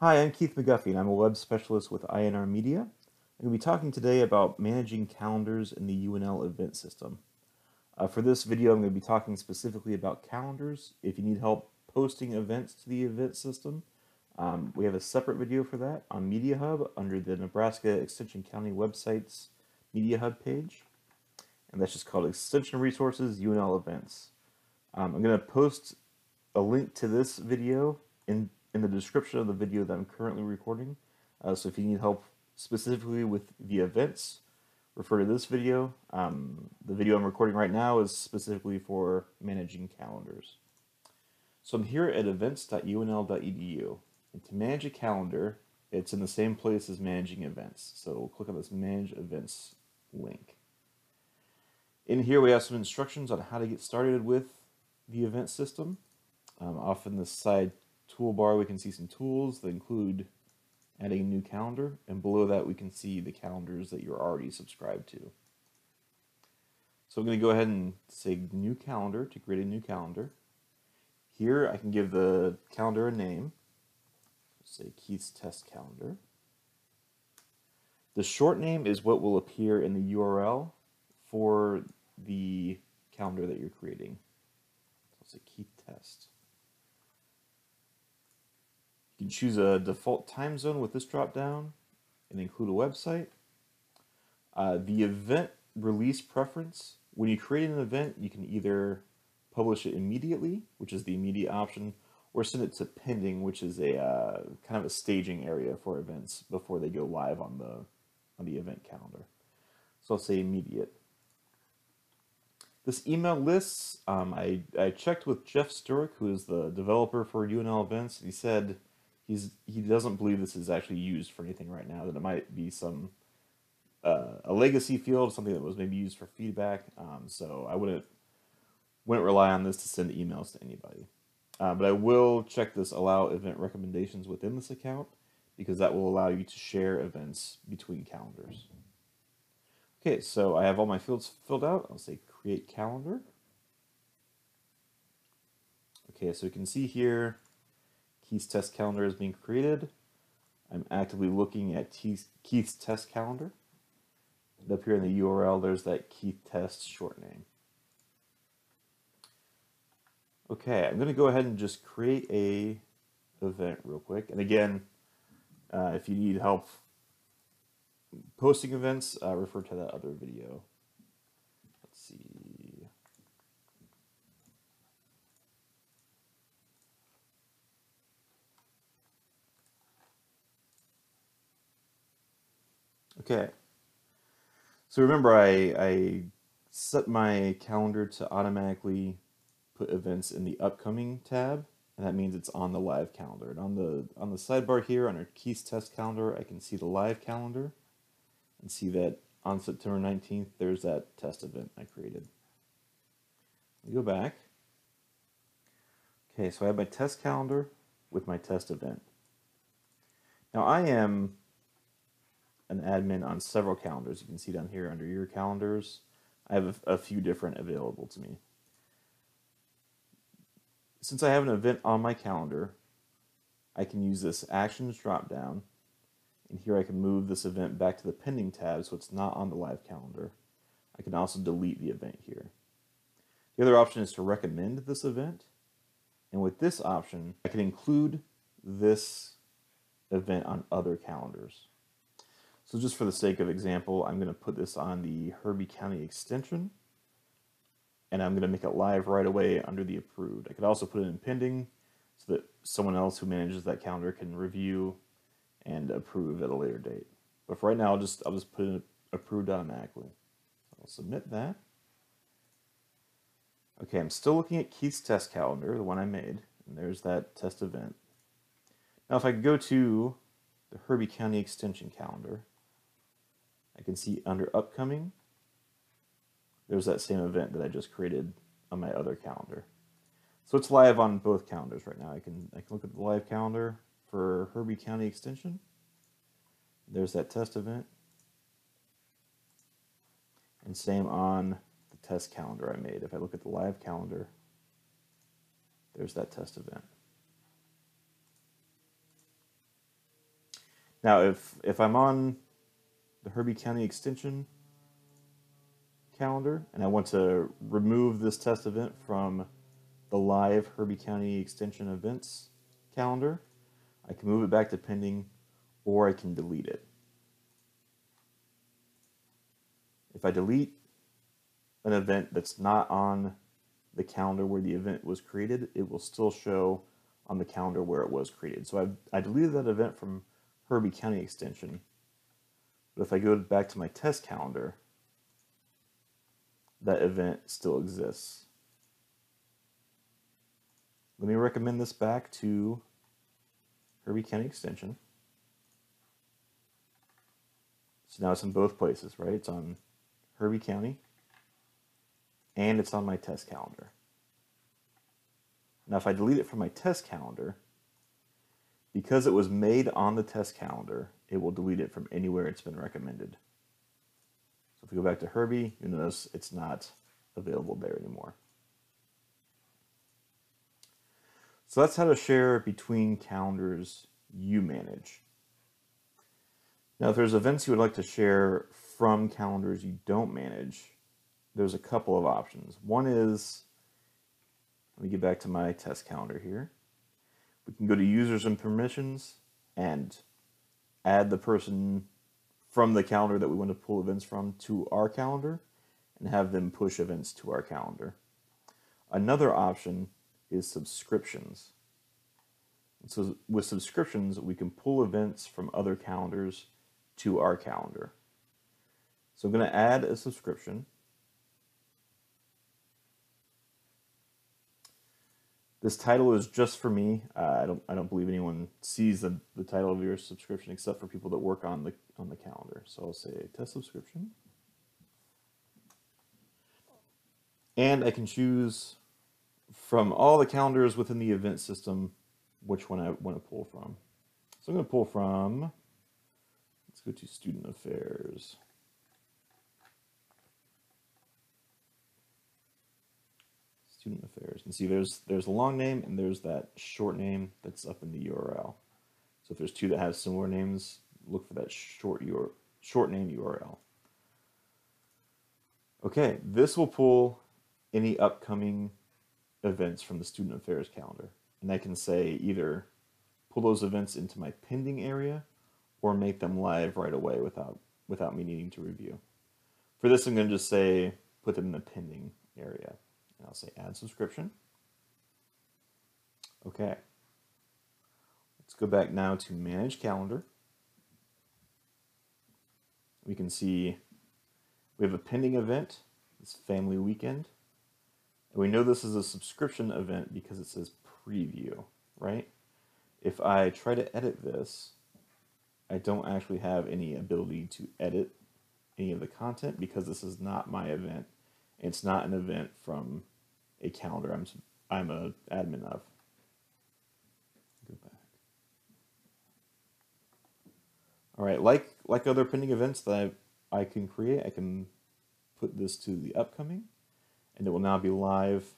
Hi, I'm Keith McGuffey, and I'm a web specialist with INR Media. I'm going to be talking today about managing calendars in the UNL event system. Uh, for this video, I'm going to be talking specifically about calendars. If you need help posting events to the event system, um, we have a separate video for that on Media Hub under the Nebraska Extension County website's Media Hub page. And that's just called Extension Resources UNL Events. Um, I'm going to post a link to this video in in the description of the video that I'm currently recording. Uh, so if you need help specifically with the events, refer to this video. Um, the video I'm recording right now is specifically for managing calendars. So I'm here at events.unl.edu. And to manage a calendar, it's in the same place as managing events. So we'll click on this Manage Events link. In here we have some instructions on how to get started with the event system. Um, off in the side toolbar, we can see some tools that include adding a new calendar, and below that we can see the calendars that you're already subscribed to. So I'm going to go ahead and say new calendar to create a new calendar. Here I can give the calendar a name, say Keith's test calendar. The short name is what will appear in the URL for the calendar that you're creating. So I'll say Keith test. You can choose a default time zone with this drop down and include a website. Uh, the event release preference, when you create an event, you can either publish it immediately, which is the immediate option, or send it to pending, which is a uh, kind of a staging area for events before they go live on the on the event calendar. So I'll say immediate. This email lists, um, I, I checked with Jeff Sturek, who is the developer for UNL events. He said he's he doesn't believe this is actually used for anything right now. That it might be some uh, a legacy field, something that was maybe used for feedback. Um, so I wouldn't wouldn't rely on this to send emails to anybody. Uh, but I will check this allow event recommendations within this account because that will allow you to share events between calendars. Okay, so I have all my fields filled out. I'll say create calendar. Okay, so you can see here Keith's test calendar is being created. I'm actively looking at Keith's test calendar. And up here in the URL, there's that Keith test short name. Okay, I'm going to go ahead and just create a event real quick. And again, uh, if you need help posting events, uh, refer to that other video. Let's see. Okay. So remember, I, I set my calendar to automatically put events in the upcoming tab, and that means it's on the live calendar. And on the on the sidebar here, on our Keith's test calendar, I can see the live calendar, and see that on September 19th, there's that test event I created. We go back. Okay, so I have my test calendar with my test event. Now I am an admin on several calendars. You can see down here under your calendars, I have a, a few different available to me. Since I have an event on my calendar, I can use this actions drop down and here I can move this event back to the pending tab so it's not on the live calendar. I can also delete the event here. The other option is to recommend this event. And with this option, I can include this event on other calendars. So just for the sake of example, I'm going to put this on the Herbie County extension, and I'm going to make it live right away under the approved. I could also put it in pending so that someone else who manages that calendar can review and approve at a later date. But for right now, I'll just I'll just put it approved automatically. I'll submit that. Okay, I'm still looking at Keith's test calendar, the one I made, and there's that test event. Now if I go to the Herbie County Extension calendar, I can see under upcoming, there's that same event that I just created on my other calendar. So it's live on both calendars right now. I can I can look at the live calendar for Herbie County Extension. There's that test event. And same on the test calendar I made. If I look at the live calendar, there's that test event. Now, if, if I'm on the Herbie County Extension calendar and I want to remove this test event from the live Herbie County Extension events calendar, I can move it back to pending or I can delete it. If I delete an event that's not on the calendar where the event was created, it will still show on the calendar where it was created. So I, I deleted that event from Herbie County Extension. But if I go back to my test calendar, that event still exists. Let me recommend this back to Herbie County Extension. So now it's in both places, right? It's on Herbie County and it's on my test calendar. Now if I delete it from my test calendar, because it was made on the test calendar, it will delete it from anywhere it's been recommended. So if we go back to Herbie, you notice it's not available there anymore. So that's how to share between calendars you manage. Now, if there's events you would like to share from calendars you don't manage, there's a couple of options. One is, let me get back to my test calendar here. We can go to users and permissions and add the person from the calendar that we want to pull events from to our calendar and have them push events to our calendar. Another option is subscriptions. And so with subscriptions, we can pull events from other calendars to our calendar. So I'm going to add a subscription. This title is just for me. Uh, I don't I don't believe anyone sees the, the title of your subscription except for people that work on the on the calendar. So I'll say test subscription. And I can choose from all the calendars within the event system which one I want to pull from. So I'm going to pull from, let's go to student affairs. Student affairs. And see there's there's a long name and there's that short name that's up in the URL. So if there's two that have similar names, look for that short URL, short name URL. Okay, this will pull any upcoming events from the student affairs calendar. And I can say either pull those events into my pending area or make them live right away without, without me needing to review. For this, I'm going to just say put them in the pending area. And I'll say add subscription. Okay. Let's go back now to manage calendar. We can see we have a pending event, it's family weekend. And we know this is a subscription event because it says preview, right? If I try to edit this, I don't actually have any ability to edit any of the content because this is not my event. It's not an event from a calendar I'm I'm a admin of. Go back. All right, like like other pending events that I I can create, I can put this to the upcoming, and it will now be live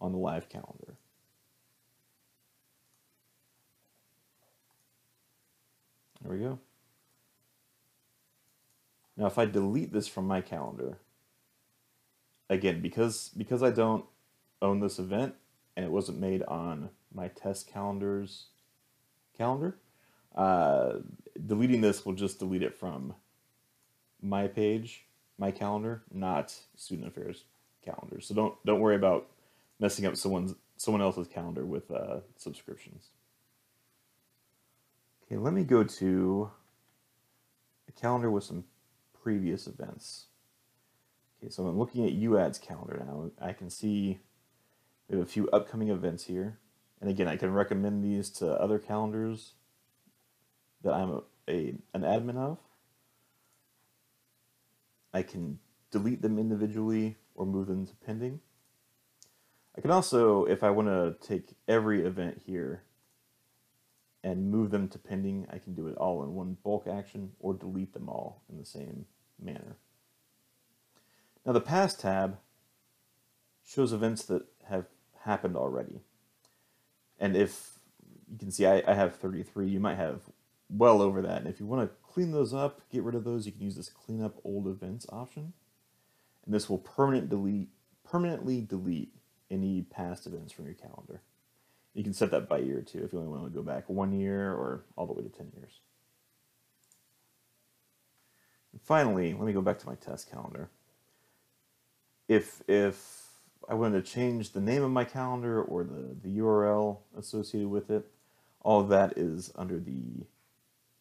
on the live calendar. There we go. Now if I delete this from my calendar, again, because, because I don't own this event and it wasn't made on my test calendars calendar, uh, deleting this will just delete it from my page, my calendar, not student affairs calendar. So don't don't worry about messing up someone's someone else's calendar with uh, subscriptions. Okay, let me go to a calendar with some previous events. Okay, so I'm looking at UAD's calendar now. I can see we have a few upcoming events here. And again, I can recommend these to other calendars that I'm a, a an admin of. I can delete them individually or move them to pending. I can also, if I want to take every event here and move them to pending, I can do it all in one bulk action or delete them all in the same manner. Now the past tab shows events that have happened already. And if you can see I, I have 33, you might have well over that. And if you want to clean those up, get rid of those, you can use this clean up old events option. And this will permanent delete, permanently delete any past events from your calendar. You can set that by year too, if you only want to go back one year or all the way to 10 years. And finally, let me go back to my test calendar. If, if I wanted to change the name of my calendar or the, the URL associated with it, all of that is under the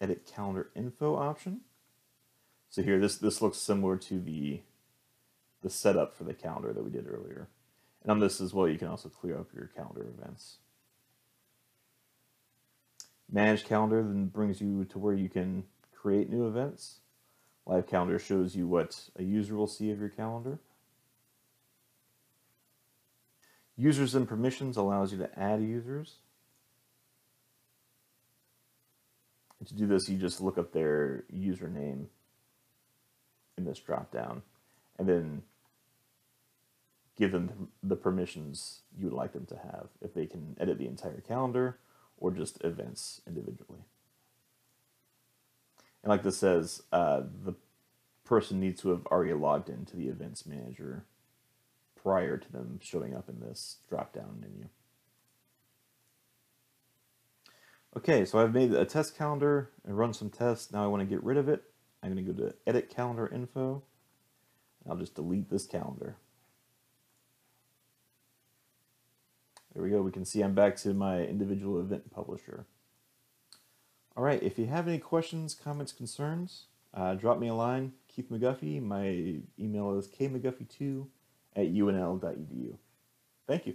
edit calendar info option. So here, this, this looks similar to the, the setup for the calendar that we did earlier. And on this as well, you can also clear up your calendar events. Manage calendar then brings you to where you can create new events. Live calendar shows you what a user will see of your calendar. Users and permissions allows you to add users. And to do this, you just look up their username in this dropdown and then give them the permissions you would like them to have if they can edit the entire calendar or just events individually. And like this says, uh, the person needs to have already logged into the events manager prior to them showing up in this drop-down menu. Okay, so I've made a test calendar and run some tests. Now I want to get rid of it. I'm going to go to Edit Calendar Info. I'll just delete this calendar. There we go. We can see I'm back to my individual event publisher. All right, if you have any questions, comments, concerns, uh, drop me a line. Keith McGuffey. My email is kmcguffey2 at unl.edu. Thank you.